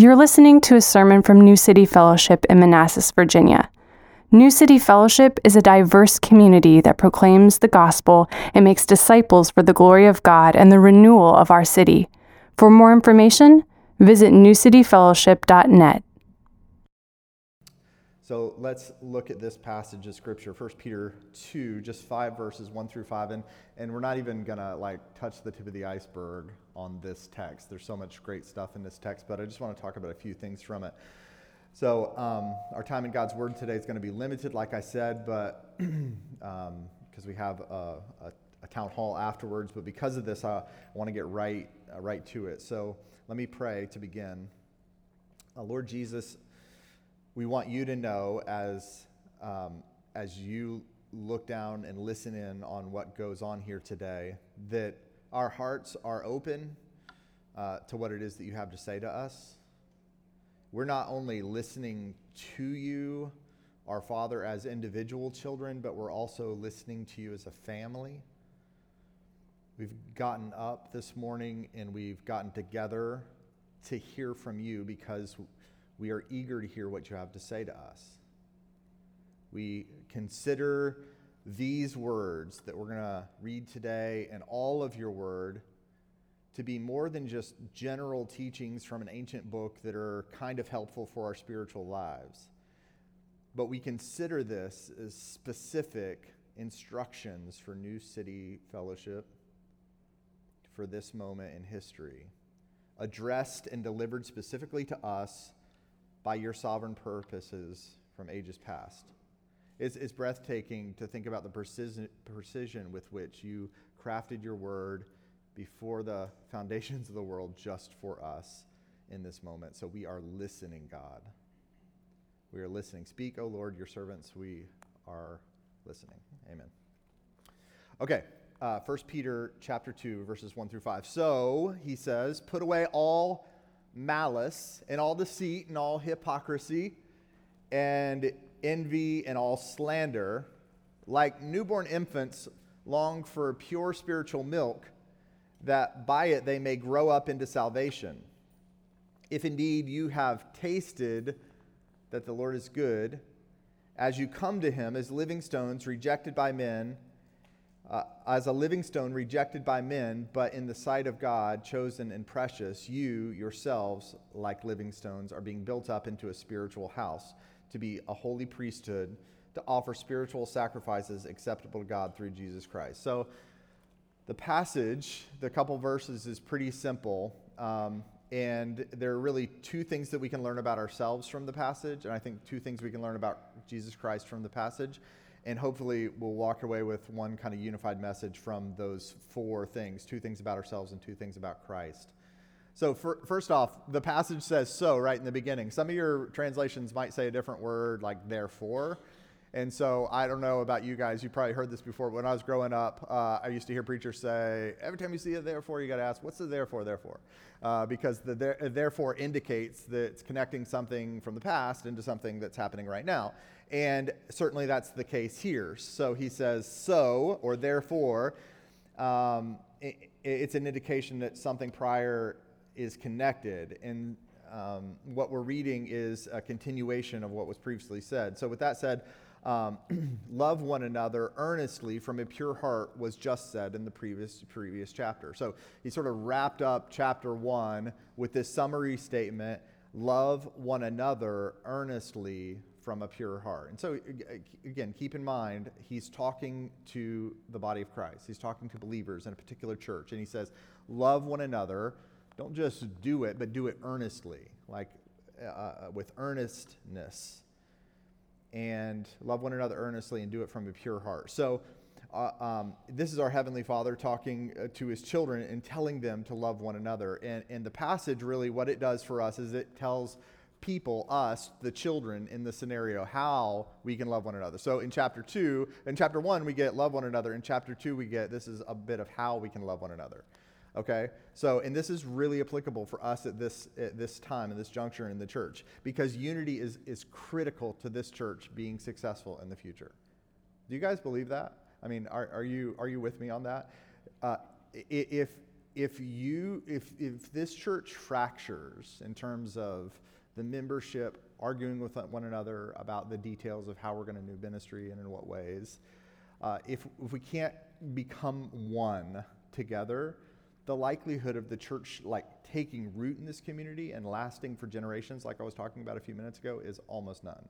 You're listening to a sermon from New City Fellowship in Manassas, Virginia. New City Fellowship is a diverse community that proclaims the gospel and makes disciples for the glory of God and the renewal of our city. For more information, visit newcityfellowship.net. So let's look at this passage of scripture, 1 Peter 2, just five verses, 1 through 5. And, and we're not even going to like touch the tip of the iceberg on this text. There's so much great stuff in this text, but I just want to talk about a few things from it. So um, our time in God's Word today is going to be limited, like I said, but because um, we have a, a, a, town hall afterwards. But because of this, I, I want to get right, uh, right to it. So let me pray to begin. Uh, Lord Jesus, we want you to know as, um, as you look down and listen in on what goes on here today that our hearts are open uh, to what it is that you have to say to us. We're not only listening to you, our Father, as individual children, but we're also listening to you as a family. We've gotten up this morning and we've gotten together to hear from you because we are eager to hear what you have to say to us. We consider these words that we're going to read today and all of your word to be more than just general teachings from an ancient book that are kind of helpful for our spiritual lives. But we consider this as specific instructions for New City Fellowship for this moment in history, addressed and delivered specifically to us by your sovereign purposes from ages past. It's, it's breathtaking to think about the precision, precision with which you crafted your word before the foundations of the world just for us in this moment. So we are listening, God. We are listening. Speak, O Lord, your servants, we are listening. Amen. Okay, uh, 1 Peter chapter 2, verses 1 through 5. So, he says, put away all malice and all deceit and all hypocrisy and envy and all slander, like newborn infants long for pure spiritual milk, that by it they may grow up into salvation. If indeed you have tasted that the Lord is good, as you come to him as living stones rejected by men, uh, as a living stone rejected by men, but in the sight of God, chosen and precious, you yourselves, like living stones, are being built up into a spiritual house to be a holy priesthood, to offer spiritual sacrifices acceptable to God through Jesus Christ. So, the passage, the couple verses, is pretty simple. Um, and there are really two things that we can learn about ourselves from the passage, and I think two things we can learn about Jesus Christ from the passage and hopefully we'll walk away with one kind of unified message from those four things two things about ourselves and two things about Christ. So, for, first off, the passage says so right in the beginning. Some of your translations might say a different word, like therefore. And so, I don't know about you guys, you probably heard this before. When I was growing up, uh, I used to hear preachers say, every time you see a therefore, you got to ask, what's the therefore, therefore? Uh, because the there, therefore indicates that it's connecting something from the past into something that's happening right now. And certainly that's the case here. So he says, so, or therefore, um, it, it's an indication that something prior is connected. And um, what we're reading is a continuation of what was previously said. So, with that said, um, love one another earnestly from a pure heart was just said in the previous previous chapter. So he sort of wrapped up chapter one with this summary statement: love one another earnestly from a pure heart. And so, again, keep in mind, he's talking to the body of Christ. He's talking to believers in a particular church. And he says, Love one another. Don't just do it, but do it earnestly, like uh, uh, with earnestness. And love one another earnestly and do it from a pure heart. So, uh, um, this is our Heavenly Father talking uh, to His children and telling them to love one another. And, and the passage, really, what it does for us is it tells people, us, the children in the scenario, how we can love one another. So in chapter two, in chapter one, we get love one another. In chapter two, we get this is a bit of how we can love one another. Okay? So, and this is really applicable for us at this, at this time, at this juncture in the church, because unity is, is critical to this church being successful in the future. Do you guys believe that? I mean, are, are, you, are you with me on that? Uh, if, if you if if this church fractures in terms of the membership arguing with one another about the details of how we're going to do ministry and in what ways, uh, if if we can't become one together, the likelihood of the church like taking root in this community and lasting for generations, like I was talking about a few minutes ago, is almost none.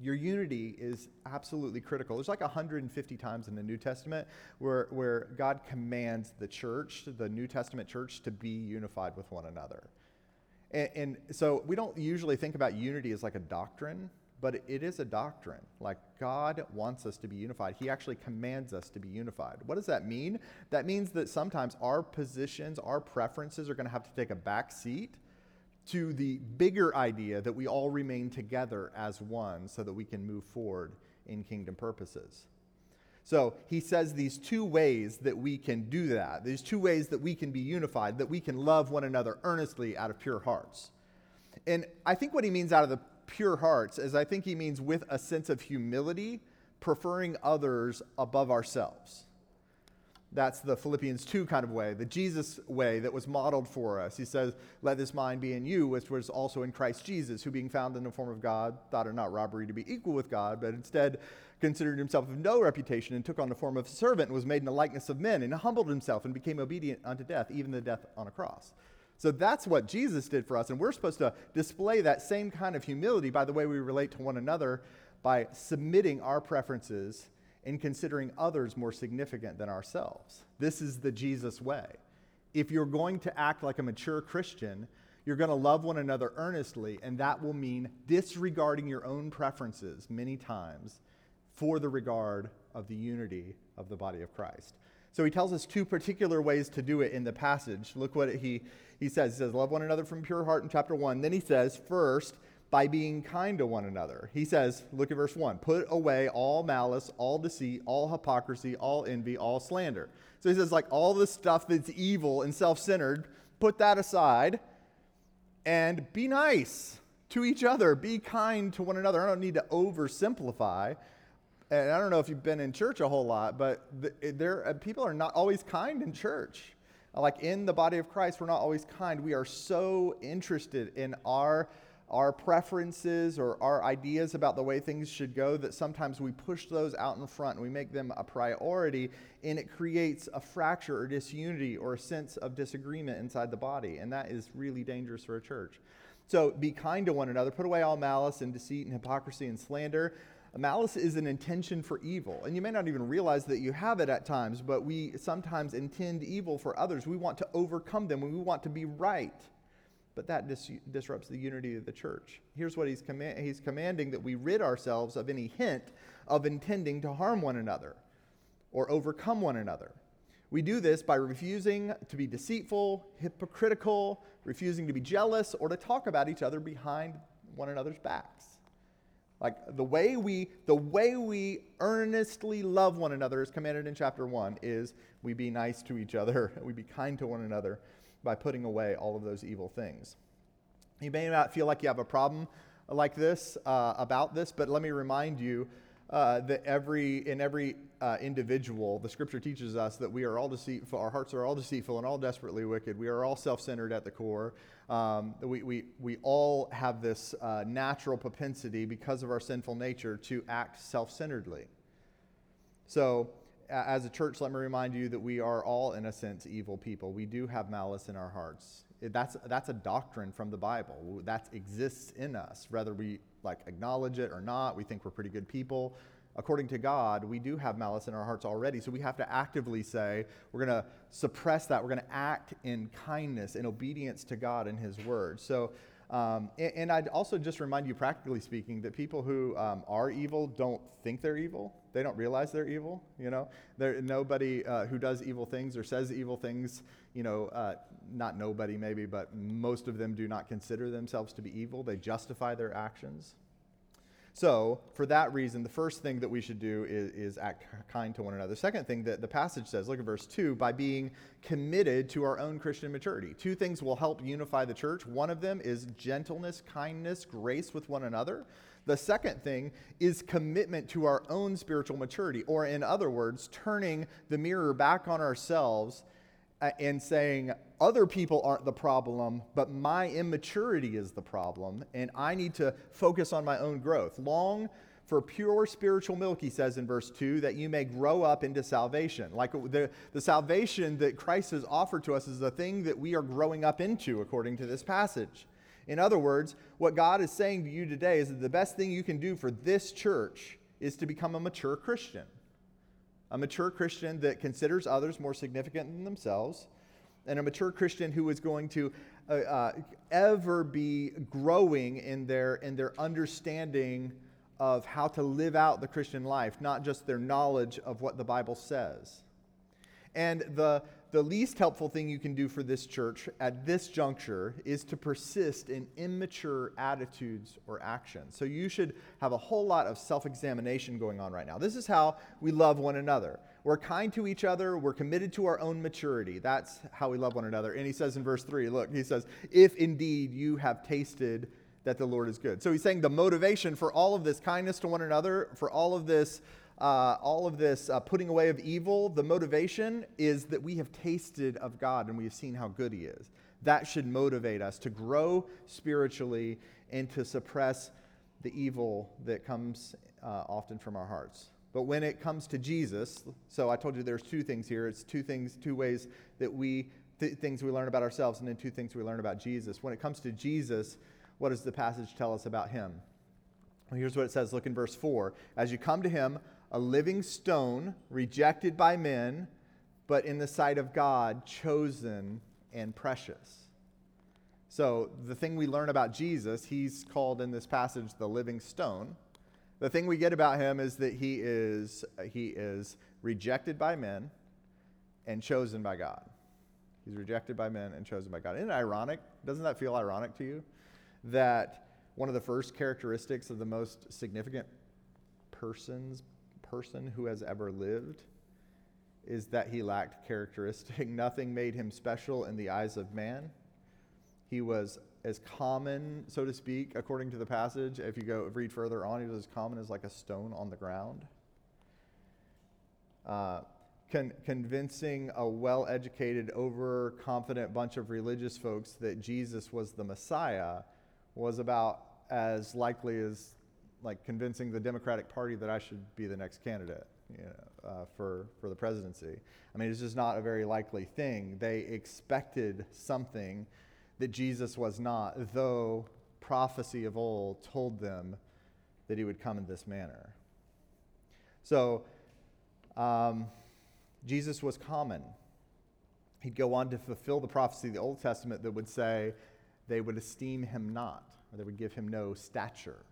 Your unity is absolutely critical. There's like 150 times in the New Testament where, where God commands the church, the New Testament church, to be unified with one another. And, and so we don't usually think about unity as like a doctrine, but it is a doctrine. Like God wants us to be unified. He actually commands us to be unified. What does that mean? That means that sometimes our positions, our preferences are going to have to take a back seat to the bigger idea that we all remain together as one so that we can move forward in kingdom purposes. So he says these two ways that we can do that, these two ways that we can be unified, that we can love one another earnestly out of pure hearts. And I think what he means out of the pure hearts is I think he means with a sense of humility, preferring others above ourselves. That's the Philippians 2 kind of way, the Jesus way that was modeled for us. He says, Let this mind be in you, which was also in Christ Jesus, who being found in the form of God, thought it not robbery to be equal with God, but instead considered himself of no reputation and took on the form of a servant and was made in the likeness of men and humbled himself and became obedient unto death, even the death on a cross. So that's what Jesus did for us. And we're supposed to display that same kind of humility by the way we relate to one another by submitting our preferences and considering others more significant than ourselves. This is the Jesus way. If you're going to act like a mature Christian, you're going to love one another earnestly, and that will mean disregarding your own preferences many times for the regard of the unity of the body of Christ. So he tells us two particular ways to do it in the passage. Look what he, he says. He says, Love one another from pure heart in chapter 1. Then he says, First, by being kind to one another. He says, look at verse 1 put away all malice, all deceit, all hypocrisy, all envy, all slander. So he says, like all the stuff that's evil and self centered, put that aside and be nice to each other. Be kind to one another. I don't need to oversimplify. And I don't know if you've been in church a whole lot, but there, uh, people are not always kind in church. Like in the body of Christ, we're not always kind. We are so interested in our our preferences or our ideas about the way things should go that sometimes we push those out in front and we make them a priority and it creates a fracture or disunity or a sense of disagreement inside the body and that is really dangerous for a church so be kind to one another put away all malice and deceit and hypocrisy and slander Malice is an intention for evil. And you may not even realize that you have it at times, but we sometimes intend evil for others. We want to overcome them, we want to be right but that dis- disrupts the unity of the church. Here's what he's, command- he's commanding that we rid ourselves of any hint of intending to harm one another or overcome one another. We do this by refusing to be deceitful, hypocritical, refusing to be jealous, or to talk about each other behind one another's backs. Like the way we the way we earnestly love one another is commanded in chapter 1 is we be nice to each other, we be kind to one another by putting away all of those evil things. You may not feel like you have a problem like this uh, about this, but let me remind you uh, that every in every uh, individual, the Scripture teaches us that we are all deceitful. Our hearts are all deceitful and all desperately wicked. We are all self-centered at the core. Um, we, we, we all have this uh, natural propensity because of our sinful nature to act self-centeredly. So as a church, let me remind you that we are all, in a sense, evil people. We do have malice in our hearts. That's, that's a doctrine from the Bible. That exists in us, whether we like acknowledge it or not. We think we're pretty good people. According to God, we do have malice in our hearts already. So we have to actively say, we're going to suppress that. We're going to act in kindness and obedience to God and His word. So um, and, and, I'd also just remind you, practically speaking, that people who um, are evil don't think they're evil. They don't realize they're evil. You know, there nobody uh, who does evil things or says evil things. You know, uh, not nobody maybe, but most of them do not consider themselves to be evil. They justify their actions. So, for that reason, the first thing that we should do is, is, act kind to one another. The second thing that the passage says, look at verse 2, by being committed to our own Christian maturity. Two things will help unify the church. One of them is gentleness, kindness, grace with one another. The second thing is commitment to our own spiritual maturity, or in other words, turning the mirror back on ourselves and saying other people aren't the problem, but my immaturity is the problem, and I need to focus on my own growth. Long for pure spiritual milk, he says in verse 2, that you may grow up into salvation. Like the, the salvation that Christ has offered to us is the thing that we are growing up into, according to this passage. In other words, what God is saying to you today is that the best thing you can do for this church is to become a mature Christian a mature Christian that considers others more significant than themselves, and a mature Christian who is going to uh, uh, ever be growing in their, in their understanding of how to live out the Christian life, not just their knowledge of what the Bible says. And the, the least helpful thing you can do for this church at this juncture is to persist in immature attitudes or actions. So you should have a whole lot of self examination going on right now. This is how we love one another. We're kind to each other, we're committed to our own maturity. That's how we love one another. And he says in verse 3, look, he says, if indeed you have tasted that the Lord is good. So he's saying the motivation for all of this kindness to one another, for all of this uh, all of this uh, putting away of evil, the motivation is that we have tasted of God and we have seen how good He is. That should motivate us to grow spiritually and to suppress the evil that comes uh, often from our hearts. But when it comes to Jesus, so I told you there's two things here. It's two things, two ways that we, th- things we learn about ourselves, and then two things we learn about Jesus. When it comes to Jesus, what does the passage tell us about him? Well, here's what it says. Look in verse 4. As you come to him, a living stone, rejected by men, but in the sight of God, chosen and precious. So, the thing we learn about Jesus, he's called in this passage the living stone. The thing we get about him is that he is, he is rejected by men and chosen by God. He's rejected by men and chosen by God. Isn't it ironic? Doesn't that feel ironic to you? That one of the first characteristics of the most significant persons person who has ever lived is that he lacked characteristic. Nothing made him special in the eyes of man. He was as common, so to speak, according to the passage. If you go read further on, he was as common as like a stone on the ground. Uh, con- convincing a well educated, overconfident bunch of religious folks that Jesus was the Messiah was about as likely as like convincing the Democratic Party that I should be the next candidate you know, uh, for, for the presidency. I mean, it's just not a very likely thing. They expected something that Jesus was not, though prophecy of old told them that he would come in this manner. So, um, Jesus was common. He'd go on to fulfill the prophecy of the Old Testament that would say they would esteem him not, or they would give him no stature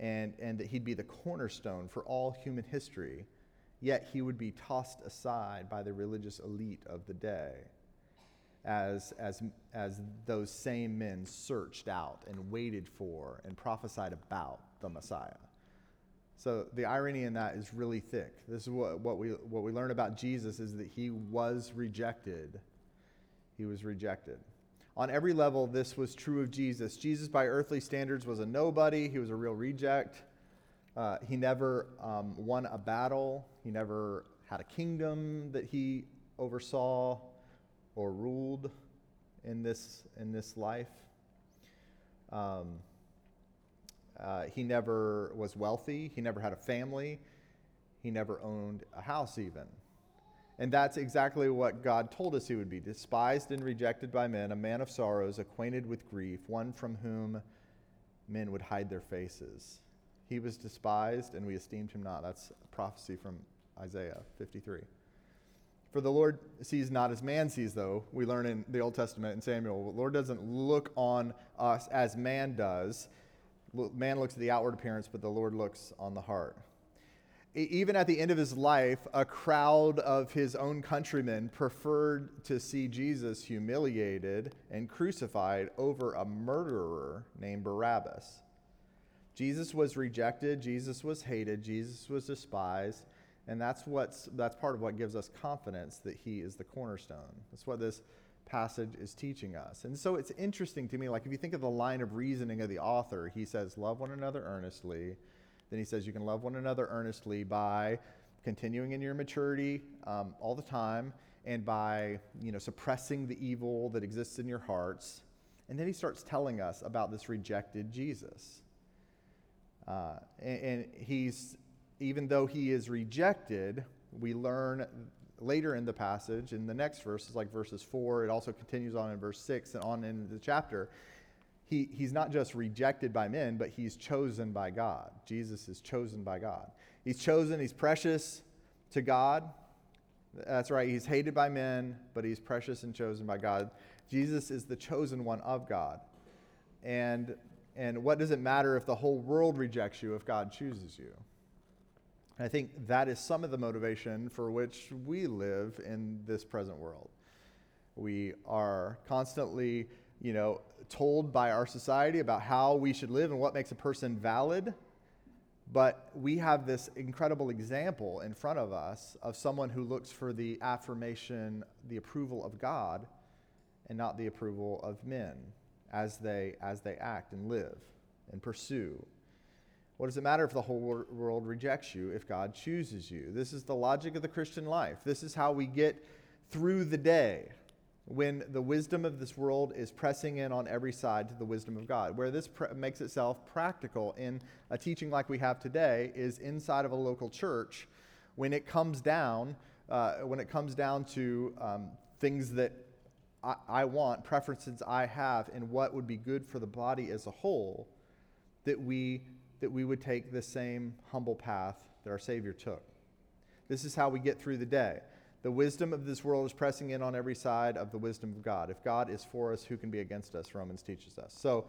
and, and that he'd be the cornerstone for all human history, yet he would be tossed aside by the religious elite of the day as, as, as those same men searched out and waited for and prophesied about the Messiah. So the irony in that is really thick. This is what, what, we, what we learn about Jesus is that he was rejected. He was rejected. On every level, this was true of Jesus. Jesus, by earthly standards, was a nobody, he was a real reject. Uh, he never um, won a battle, he never had a kingdom that he oversaw or ruled in this, in this life. Um, uh, he never was wealthy, he never had a family, he never owned a house, even. And that's exactly what God told us he would be despised and rejected by men, a man of sorrows, acquainted with grief, one from whom men would hide their faces. He was despised, and we esteemed him not. That's a prophecy from Isaiah 53. For the Lord sees not as man sees, though. We learn in the Old Testament in Samuel, the Lord doesn't look on us as man does. Man looks at the outward appearance, but the Lord looks on the heart even at the end of his life, a crowd of his own countrymen preferred to see Jesus humiliated and crucified over a murderer named Barabbas. Jesus was rejected, Jesus was hated, Jesus was despised, and that's, what's, that's part of what gives us confidence that he is the cornerstone. That's what this passage is teaching us. And so it's interesting to me, like if you think of the line of reasoning of the author, he says, Love one another earnestly then he says, You can love one another earnestly by continuing in your maturity um, all the time and by you know, suppressing the evil that exists in your hearts. And then he starts telling us about this rejected Jesus. Uh, and, and he's, even though he is rejected, we learn later in the passage, in the next verses, like verses 4, it also continues on in verse 6 and on in the chapter. He, he's not just rejected by men, but he's chosen by God. Jesus is chosen by God. He's chosen, he's precious to God. That's right, he's hated by men, but he's precious and chosen by God. Jesus is the chosen one of God. And, and what does it matter if the whole world rejects you if God chooses you? I think that is some of the motivation for which we live in this present world. We are constantly, you know, told by our society about how we should live and what makes a person valid. But we have this incredible example in front of us of someone who looks for the affirmation, the approval of God, and not the approval of men as they, as they act and live and pursue what does it matter if the whole world rejects you if God chooses you? This is the logic of the Christian life. This is how we get through the day when the wisdom of this world is pressing in on every side to the wisdom of God. Where this pr- makes itself practical in a teaching like we have today is inside of a local church when it comes down, uh, when it comes down to um, things that I, I want, preferences I have, and what would be good for the body as a whole, that we that we would take the same humble path that our Savior took. This is how we get through the day. The wisdom of this world is pressing in on every side of the wisdom of God. If God is for us, who can be against us? Romans teaches us. So,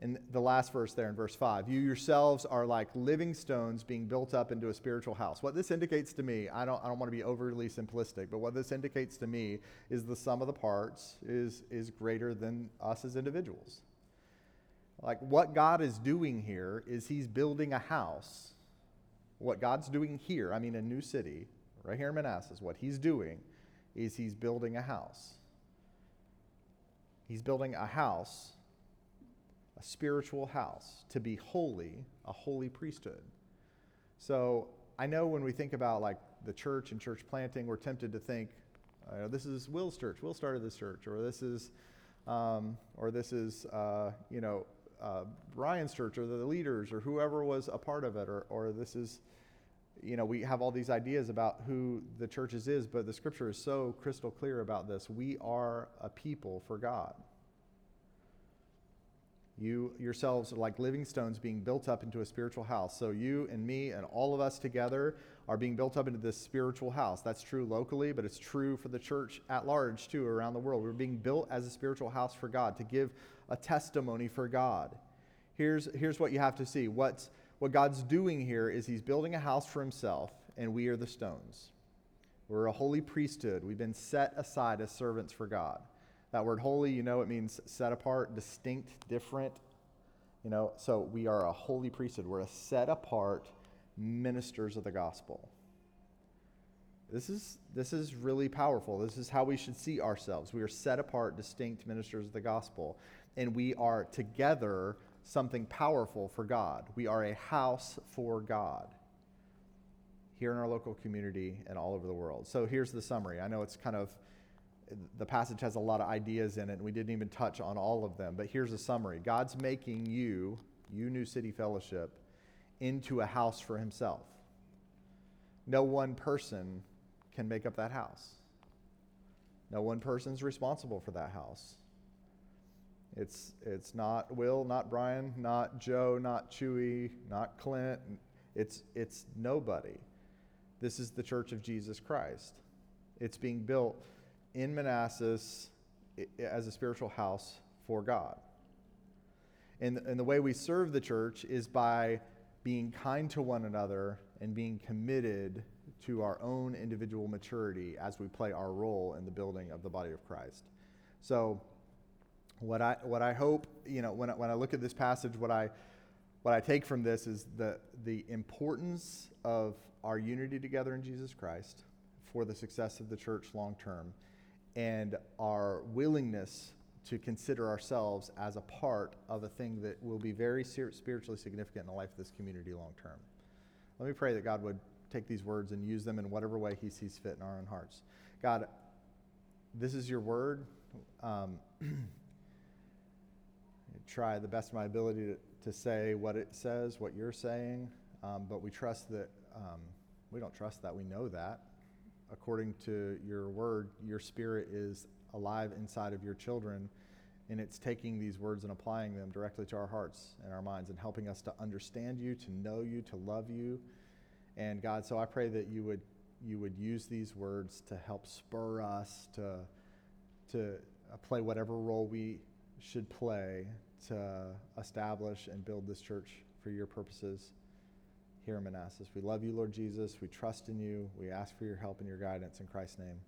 in the last verse there in verse 5, you yourselves are like living stones being built up into a spiritual house. What this indicates to me, I don't, I don't want to be overly simplistic, but what this indicates to me is the sum of the parts is, is greater than us as individuals. Like what God is doing here is He's building a house. What God's doing here, I mean, a new city, right here in Manassas, what He's doing is He's building a house. He's building a house, a spiritual house, to be holy, a holy priesthood. So I know when we think about like the church and church planting, we're tempted to think, uh, this is Will's church. Will started this church, or this is, um, or this is, uh, you know, uh, Brian's church or the leaders or whoever was a part of it, or, or this is, you know, we have all these ideas about who the churches is, but the scripture is so crystal clear about this. We are a people for God. You yourselves are like living stones being built up into a spiritual house. So you and me and all of us together are being built up into this spiritual house. That's true locally, but it's true for the church at large too around the world. We're being built as a spiritual house for God to give a testimony for God. Here's, here's what you have to see. What's, what God's doing here is He's building a house for Himself, and we are the stones. We're a holy priesthood. We've been set aside as servants for God. That word holy, you know, it means set apart, distinct, different. You know, so we are a holy priesthood. We're a set apart ministers of the gospel. This is, this is really powerful. This is how we should see ourselves. We are set apart, distinct ministers of the gospel, and we are together something powerful for God. We are a house for God here in our local community and all over the world. So here's the summary. I know it's kind of the passage has a lot of ideas in it, and we didn't even touch on all of them. But here's a summary God's making you, you New City Fellowship, into a house for Himself. No one person can make up that house, no one person's responsible for that house. It's, it's not Will, not Brian, not Joe, not Chewy, not Clint. It's, it's nobody. This is the church of Jesus Christ. It's being built in Manassas as a spiritual house for God. And, and the way we serve the church is by being kind to one another and being committed to our own individual maturity as we play our role in the building of the body of Christ. So, what I, what I hope, you know, when I, when I look at this passage, what I, what I take from this is the, the importance of our unity together in Jesus Christ for the success of the church long term and our willingness to consider ourselves as a part of a thing that will be very spiritually significant in the life of this community long term. Let me pray that God would take these words and use them in whatever way He sees fit in our own hearts. God, this is your word. Um, try the best of my ability to, to say what it says, what you're saying, um, but we trust that, um, we don't trust that, we know that. According to your word, your spirit is alive inside of your children, and it's taking these words and applying them directly to our hearts and our minds and helping us to understand you, to know you, to love you. And God, so I pray that you would you would use these words to help spur us to to play whatever role we should play to establish and build this church for your purposes here in Manassas. We love you, Lord Jesus. We trust in you. We ask for your help and your guidance in Christ's name.